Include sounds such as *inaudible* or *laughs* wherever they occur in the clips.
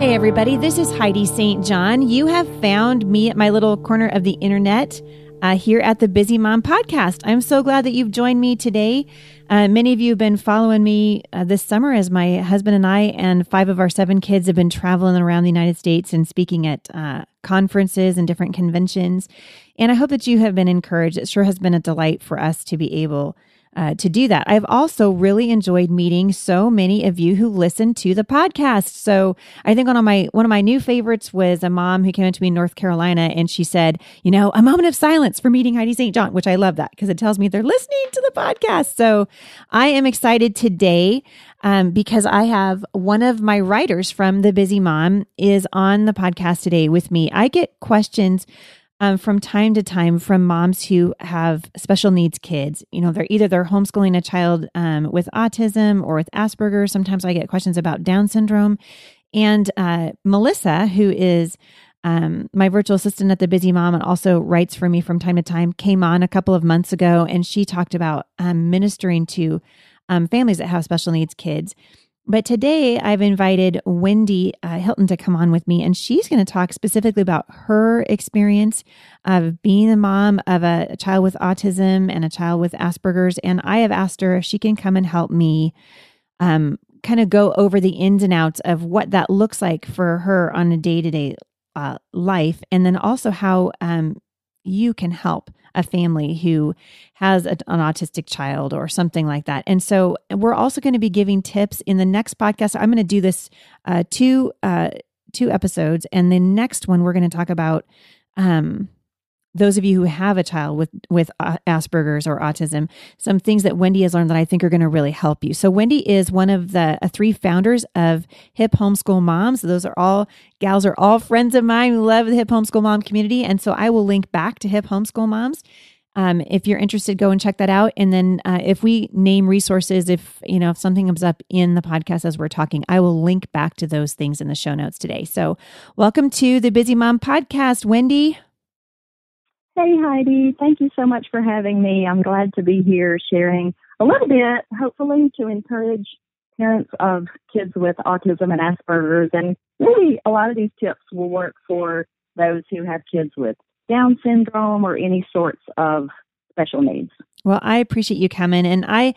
Hey, everybody, this is Heidi St. John. You have found me at my little corner of the internet uh, here at the Busy Mom podcast. I'm so glad that you've joined me today. Uh, many of you have been following me uh, this summer as my husband and I and five of our seven kids have been traveling around the United States and speaking at uh, conferences and different conventions. And I hope that you have been encouraged. It sure has been a delight for us to be able uh, to do that. I've also really enjoyed meeting so many of you who listen to the podcast. So I think one of my one of my new favorites was a mom who came into me in North Carolina and she said, you know, a moment of silence for meeting Heidi St. John, which I love that because it tells me they're listening to the podcast. So I am excited today um, because I have one of my writers from the Busy Mom is on the podcast today with me. I get questions um, from time to time from moms who have special needs kids. You know, they're either they're homeschooling a child um, with autism or with Asperger's. Sometimes I get questions about Down syndrome. And uh, Melissa, who is um, my virtual assistant at the Busy Mom and also writes for me from time to time, came on a couple of months ago and she talked about um, ministering to um, families that have special needs kids. But today I've invited Wendy uh, Hilton to come on with me, and she's going to talk specifically about her experience of being a mom of a, a, child with autism and a child with Asperger's. And I have asked her if she can come and help me um, kind of go over the ins and outs of what that looks like for her on a day to day life, and then also how um, you can help a family who has a, an autistic child or something like that. And so we're also going to be giving tips in the next podcast. I'm going to do this uh, two uh, two episodes, and the next one we're going to talk about. Um, those of you who have a child with with uh, Asperger's or autism, some things that Wendy has learned that I think are going to really help you. So Wendy is one of the uh, three founders of Hip Homeschool Moms. Those are all gals are all friends of mine who love the Hip Homeschool Mom community, and so I will link back to Hip Homeschool Moms. Um, if you're interested, go and check that out. And then uh, if we name resources, if you know if something comes up in the podcast as we're talking, I will link back to those things in the show notes today. So welcome to the Busy Mom podcast, Wendy. Hey, Heidi. Thank you so much for having me. I'm glad to be here sharing a little bit, hopefully, to encourage parents of kids with autism and Asperger's. And really, a lot of these tips will work for those who have kids with Down syndrome or any sorts of special needs. Well, I appreciate you coming. And I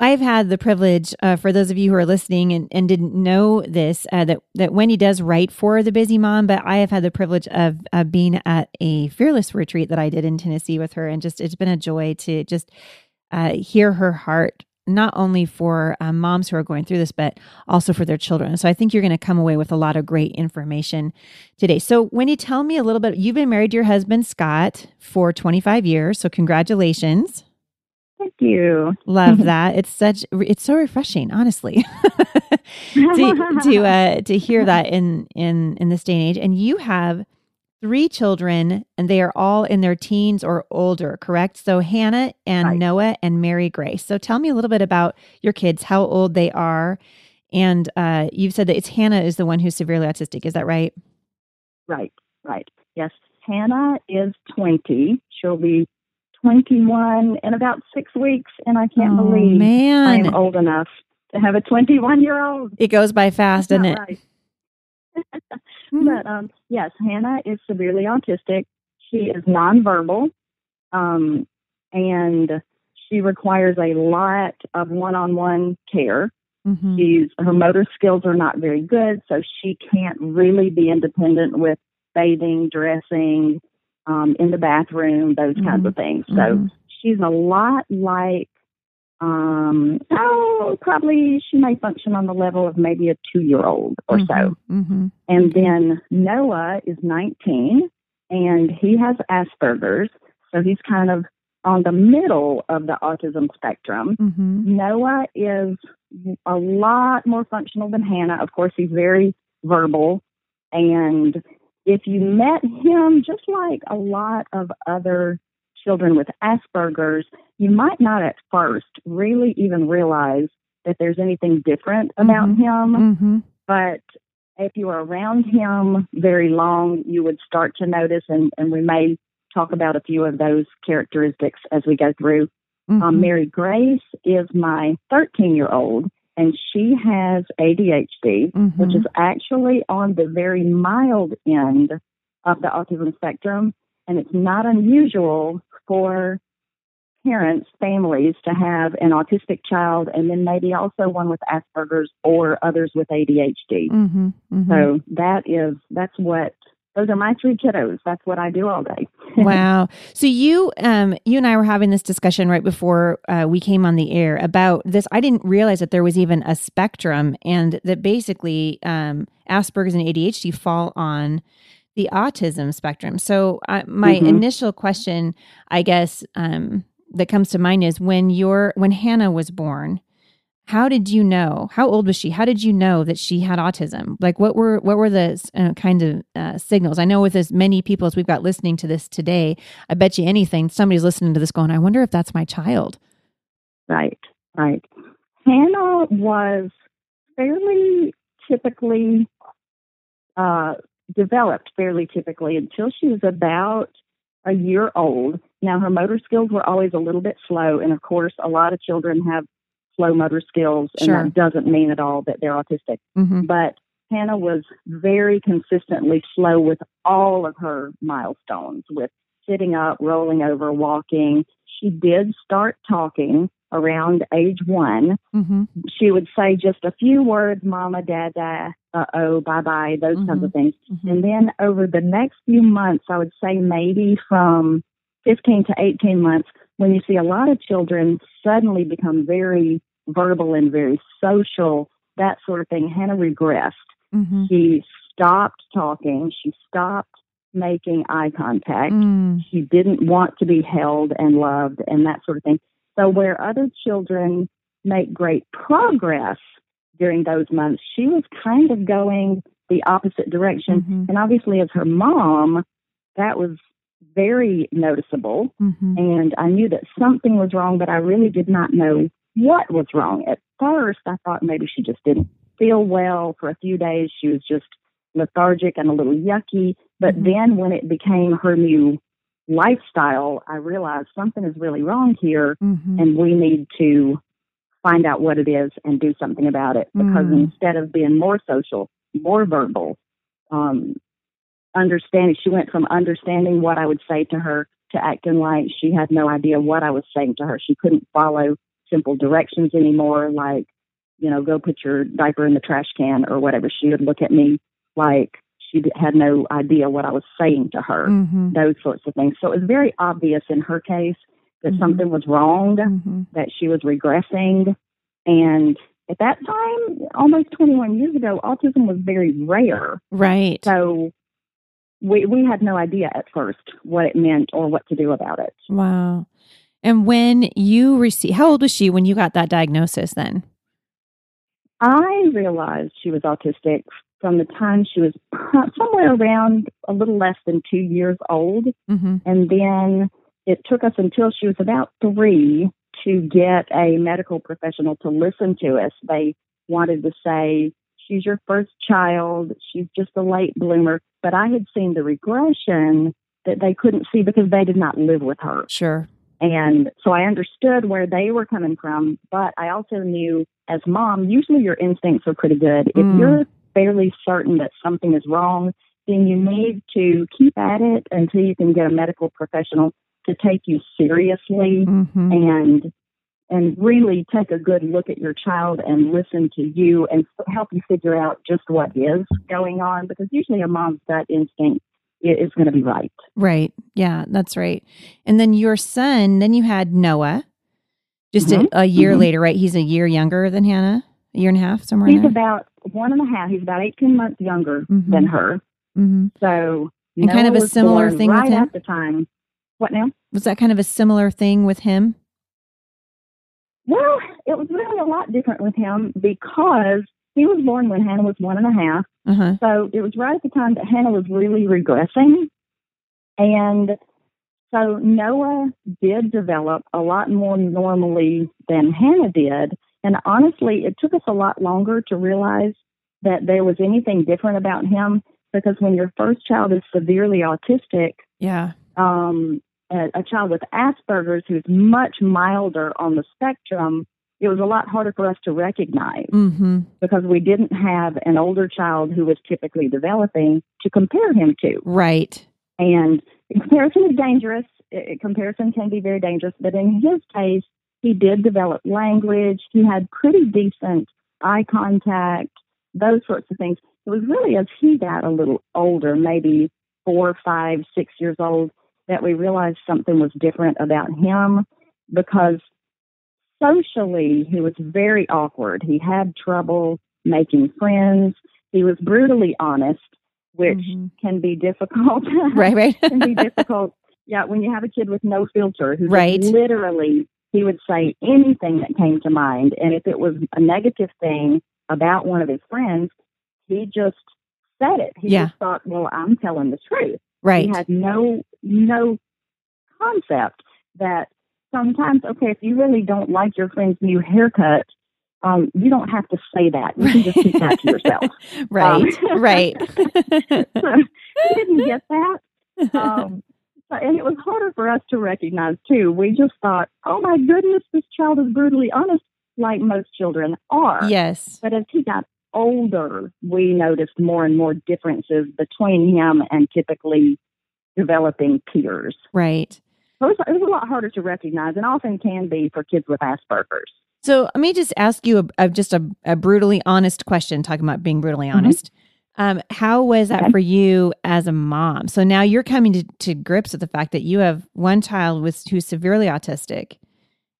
I've had the privilege, uh, for those of you who are listening and, and didn't know this, uh, that that Wendy does write for the Busy Mom, but I have had the privilege of being at a fearless retreat that I did in Tennessee with her, and just it's been a joy to just uh, hear her heart, not only for um, moms who are going through this, but also for their children. So I think you're going to come away with a lot of great information today. So Wendy, tell me a little bit. You've been married to your husband Scott for 25 years, so congratulations. Thank you. Love *laughs* that. It's such it's so refreshing, honestly, *laughs* to *laughs* to uh, to hear that in in in this day and age. And you have three children, and they are all in their teens or older, correct? So Hannah and right. Noah and Mary Grace. So tell me a little bit about your kids, how old they are, and uh, you've said that it's Hannah is the one who's severely autistic. Is that right? Right. Right. Yes. Hannah is twenty. She'll be 21 in about six weeks, and I can't oh, believe man. I'm old enough to have a 21 year old. It goes by fast, doesn't it? Right. *laughs* but um, yes, Hannah is severely autistic. She is nonverbal, um, and she requires a lot of one-on-one care. Mm-hmm. She's her motor skills are not very good, so she can't really be independent with bathing, dressing, um, in the bathroom, those mm-hmm. kinds of things. So mm-hmm. she's a lot like um, oh, probably she may function on the level of maybe a two year old or mm-hmm, so. Mm-hmm. And then Noah is 19 and he has Asperger's. So he's kind of on the middle of the autism spectrum. Mm-hmm. Noah is a lot more functional than Hannah. Of course, he's very verbal. And if you met him, just like a lot of other children with Asperger's, you might not at first really even realize that there's anything different about Mhm. him. Mm-hmm. But if you were around him very long, you would start to notice, and, and we may talk about a few of those characteristics as we go through. Mm-hmm. Um, Mary Grace is my 13 year old, and she has ADHD, Mm-hmm. which is actually on the very mild end of the autism spectrum. And it's not unusual for parents, families to have an autistic child and then maybe also one with Asperger's or others with ADHD. Mm-hmm. Mm-hmm. So that is, that's what, those are my three kiddos. That's what I do all day. *laughs* wow. So you, um, you and I were having this discussion right before uh, we came on the air about this. I didn't realize that there was even a spectrum, and that basically um, Asperger's and ADHD fall on the autism spectrum. So uh, my Mhm. initial question, I guess, um, that comes to mind is when your when Hannah was born. How did you know? How old was she? How did you know that she had autism? Like, what were what were the uh, kind of uh, signals? I know with as many people as we've got listening to this today, I bet you anything somebody's listening to this going, "I wonder if that's my child." Right, right. Hannah was fairly typically uh, developed fairly typically until she was about a year old. Now, her motor skills were always a little bit slow, and of course, a lot of children have slow motor skills, and Sure. that doesn't mean at all that they're autistic. Mm-hmm. But Hannah was very consistently slow with all of her milestones, with sitting up, rolling over, walking. She did start talking around age one. Mm-hmm. She would say just a few words, mama, dada, uh oh, bye bye, those kinds of things. Mm-hmm. And then over the next few months, I would say maybe from 15 to 18 months, when you see a lot of children suddenly become very verbal and very social, that sort of thing, Hannah regressed. Mm-hmm. She stopped talking. She stopped making eye contact. Mm. She didn't want to be held and loved and that sort of thing. So, where other children make great progress during those months, she was kind of going the opposite direction. Mhm. And obviously, as her mom, that was very noticeable. Mm-hmm. And I knew that something was wrong, but I really did not know what was wrong. At first, I thought maybe she just didn't feel well for a few days. She was just lethargic and a little yucky. But Mhm. then when it became her new lifestyle, I realized something is really wrong here Mm-hmm. and we need to find out what it is and do something about it because Mm. instead of being more social, more verbal, um, understanding, she went from understanding what I would say to her to acting like she had no idea what I was saying to her. She couldn't follow simple directions anymore, like, you know, go put your diaper in the trash can or whatever. She would look at me like she had no idea what I was saying to her, Mm-hmm. those sorts of things. So it was very obvious in her case that Mhm. something was wrong Mm-hmm. that she was regressing. And at that time, almost 21 years ago, autism was very rare. Right. So we, we had no idea at first what it meant or what to do about it. Wow. And when you received, how old was she when you got that diagnosis then? I realized she was autistic from the time she was *laughs* somewhere around a little less than two years old. Mm-hmm. And then it took us until she was about three to get a medical professional to listen to us. They wanted to say, she's your first child, she's just a late bloomer. But I had seen the regression that they couldn't see because they did not live with her. Sure. And so I understood where they were coming from, but I also knew as mom, usually your instincts are pretty good. Mm. If you're fairly certain that something is wrong, then you need to keep at it until you can get a medical professional to take you seriously Mm-hmm. and and really take a good look at your child and listen to you and help you figure out just what is going on because usually a mom's gut instinct is going to be right. Right. Yeah, that's right. And then your son, then you had Noah. Just Mhm. a, a year Mhm. later, right? He's a year younger than Hannah, a year and a half, somewhere. He's about one and a half. He's about 18 months younger Mhm. than her. hmm So And kind of a similar thing with him? at the time. What now? Was that kind of a similar thing with him? Well, it was really a lot different with him because he was born when Hannah was one and a half. Uh huh. So it was right at the time that Hannah was really regressing. And so Noah did develop a lot more normally than Hannah did. And honestly, it took us a lot longer to realize that there was anything different about him because when your first child is severely autistic, Yeah. um, a, a child with Asperger's who's much milder on the spectrum, it was a lot harder for us to recognize Mm-hmm. because we didn't have an older child who was typically developing to compare him to. Right. And comparison is dangerous. I- comparison can be very dangerous, but in his case, he did develop language. He had pretty decent eye contact, those sorts of things. It was really as he got a little older, maybe four, five, six years old, that we realized something was different about him because socially he was very awkward. He had trouble making friends. He was brutally honest, which Mhm. can be difficult. *laughs* Right. Right. can be difficult. Yeah, when you have a kid with no filter who Right. literally he would say anything that came to mind, and if it was a negative thing about one of his friends, he just said it. He Yeah. just thought, "Well, I'm telling the truth." right. He had no no concept that sometimes, okay, if you really don't like your friend's new haircut, um, you don't have to say that. You can just keep that to yourself. *laughs* right. Um, *laughs* right. *laughs* so he didn't get that. Um, and it was harder for us to recognize too. We just thought, oh my goodness, this child is brutally honest, like most children are. yes. But as he got older, we noticed more and more differences between him and typically developing peers. Right. So it was, a lot harder to recognize and often can be for kids with Asperger's. So let me just ask you a, a just a, a brutally honest question, talking about being brutally honest. Um, how was that Mm-hmm. Okay. for you as a mom? So now you're coming to, to grips with the fact that you have one child with who's severely autistic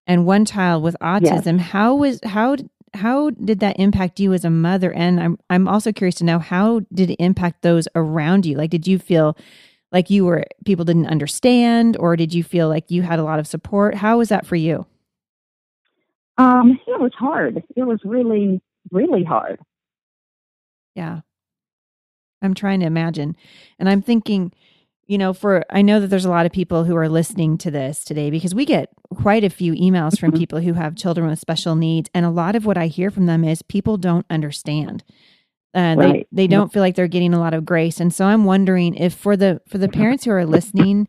and one child with autism. How was how how did that impact you as a mother? And I'm I'm also curious to know how did it impact those around you? Like, did you feel like you were people didn't understand, or did you feel like you had a lot of support? How was that for you? Um, it was hard. It was really, really hard. Yeah. I'm trying to imagine. And I'm thinking, you know, for I know that there's a lot of people who are listening to this today because we get quite a few emails from Mhm. people who have children with special needs. And a lot of what I hear from them is people don't understand. Uh, they Right. they don't feel like they're getting a lot of grace. And so I'm wondering if for the for the parents who are listening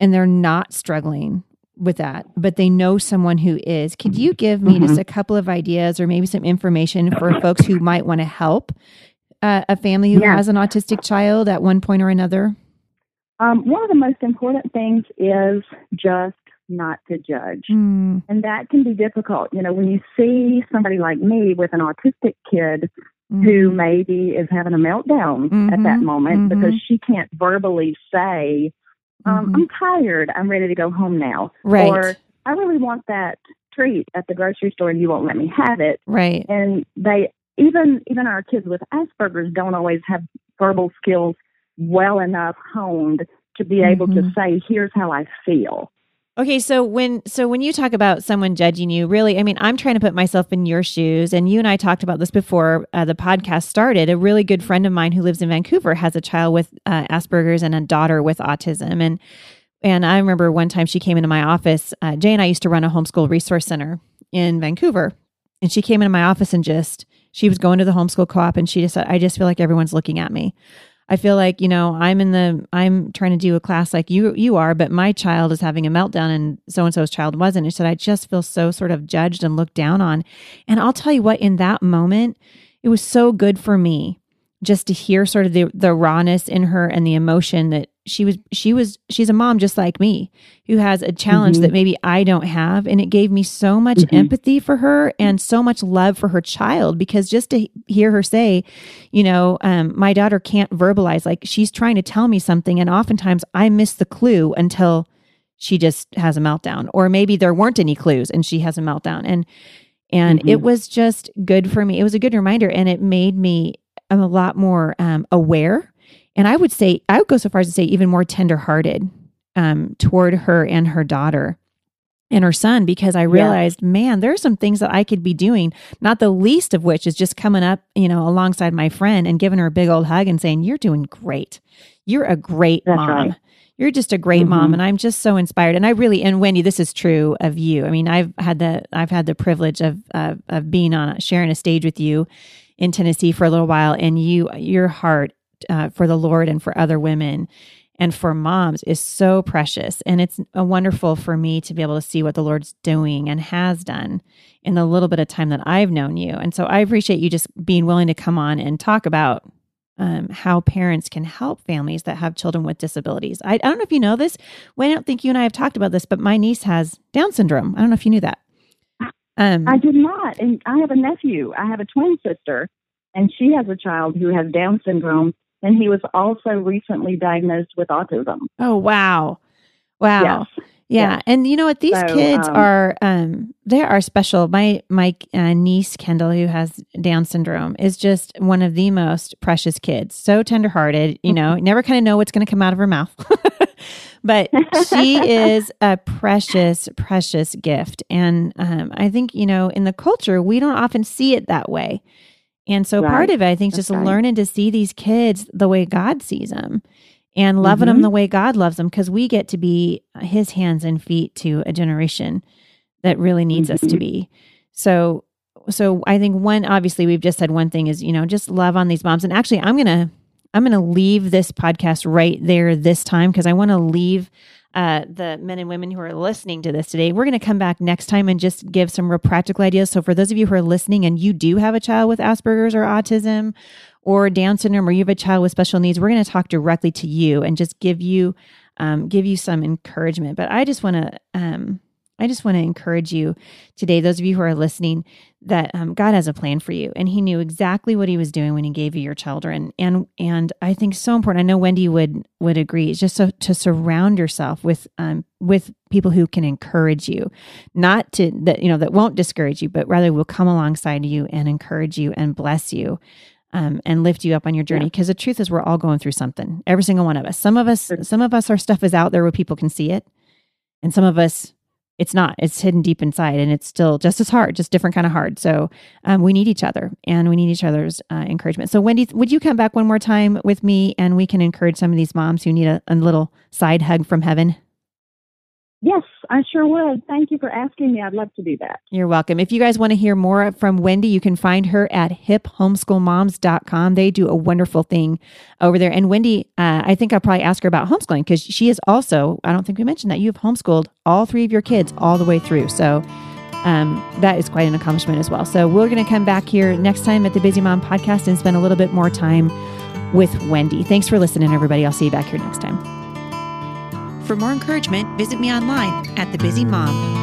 and they're not struggling with that, but they know someone who is, could you give me just a couple of ideas or maybe some information for folks who might want to help uh, a family who Yeah. has an autistic child at one point or another? Um, one of the most important things is just not to judge. Mm, And that can be difficult. You know, when you see somebody like me with an autistic kid who maybe is having a meltdown at that Mhm, moment because mhm. she can't verbally say, um, Mhm. I'm tired, I'm ready to go home now. Right. Or I really want that treat at the grocery store and you won't let me have it. right. And they even even our kids with Asperger's don't always have verbal skills well enough honed to be able to Mhm. say, Here's how I feel. Okay, so when so when you talk about someone judging you, really, I mean, I'm trying to put myself in your shoes, and you and I talked about this before uh, the podcast started. A really good friend of mine who lives in Vancouver has a child with uh, Asperger's and a daughter with autism, and and I remember one time she came into my office. Uh, Jay and I used to run a homeschool resource center in Vancouver, and she came into my office and just she was going to the homeschool co-op, and she just said, "I just feel like everyone's looking at me." I feel like, you know, I'm in the I'm trying to do a class like you you are, but my child is having a meltdown and so and so's child wasn't. And said, I just feel so sort of judged and looked down on. And I'll tell you what, in that moment, it was so good for me just to hear sort of the the rawness in her and the emotion that she was she was she's a mom just like me who has a challenge Mhm. that maybe I don't have and it gave me so much Mhm. empathy for her and so much love for her child because just to hear her say you know um, my daughter can't verbalize like she's trying to tell me something and oftentimes I miss the clue until she just has a meltdown or maybe there weren't any clues and she has a meltdown and and mm-hmm. it was just good for me it was a good reminder and it made me a lot more um, aware and i would say i would go so far as to say even more tenderhearted um, toward her and her daughter and her son because I realized, yeah. man, there are some things that I could be doing, not the least of which is just coming up, you know, alongside my friend and giving her a big old hug and saying, You're doing great. You're a great That's mom. Right. You're just a great mm-hmm. mom and I'm just so inspired. And I really and Wendy, this is true of you. I mean, I've had the I've had the privilege of uh, of being on a, sharing a stage with you in Tennessee for a little while and you your heart uh, for the Lord and for other women and for moms is so precious. And it's wonderful for me to be able to see what the Lord's doing and has done in the little bit of time that I've known you. And so I appreciate you just being willing to come on and talk about um, how parents can help families that have children with disabilities. I, I don't know if you know this. Well, I don't think you and I have talked about this, but my niece has Down syndrome. I don't know if you knew that. Um, I did not. And I have a nephew. I have a twin sister, and she has a child who has Down syndrome and he was also recently diagnosed with autism. Oh wow, wow. Yes. Yeah, yes. and you know what? These so, kids um, are um, they are special. My my uh, niece Kendall, who has Down syndrome, is just one of the most precious kids. So tenderhearted, you know, *laughs* never kind of know what's going to come out of her mouth. *laughs* but she is a precious, precious gift, and um, I think you know, in the culture, we don't often see it that way. And so right. part of it, I think, is just right. learning to see these kids the way God sees them and loving mm-hmm. them the way God loves them because we get to be his hands and feet to a generation that really needs mm-hmm. us to mm-hmm. be. So so I think one obviously we've just said one thing is, you know, just love on these moms. And actually I'm going to I'm going to leave this podcast right there this time because I want to leave uh, the men and women who are listening to this today. We're going to come back next time and just give some real practical ideas. So, for those of you who are listening and you do have a child with Asperger's or autism or Down syndrome, or you have a child with special needs, we're going to talk directly to you and just give you um, give you some encouragement. But I just want to um, I just want to encourage you today, those of you who are listening, that um, God has a plan for you, and He knew exactly what He was doing when He gave you your children. And and I think so important. I know Wendy would would agree. Is just so to surround yourself with um, with people who can encourage you, not to that you know that won't discourage you, but rather will come alongside you and encourage you and bless you. Um, and lift you up on your journey because yeah. the truth is we're all going through something every single one of us some of us some of us our stuff is out there where people can see it and some of us it's not it's hidden deep inside and it's still just as hard just different kind of hard. So um, we need each other and we need each other's uh, encouragement. So wendy would you come back one more time with me and we can encourage some of these moms who need a, a little side hug from heaven Yes, I sure would. Thank you for asking me. I'd love to do that. You're welcome. If you guys want to hear more from Wendy, you can find her at hiphomeschoolmoms.com. They do a wonderful thing over there. And Wendy, uh, I think I'll probably ask her about homeschooling because she is also, I don't think we mentioned that, you have homeschooled all three of your kids all the way through. So um, that is quite an accomplishment as well. So we're going to come back here next time at the Busy Mom podcast and spend a little bit more time with Wendy. Thanks for listening, everybody. I'll see you back here next time. For more encouragement, visit me online at thebusymom.com.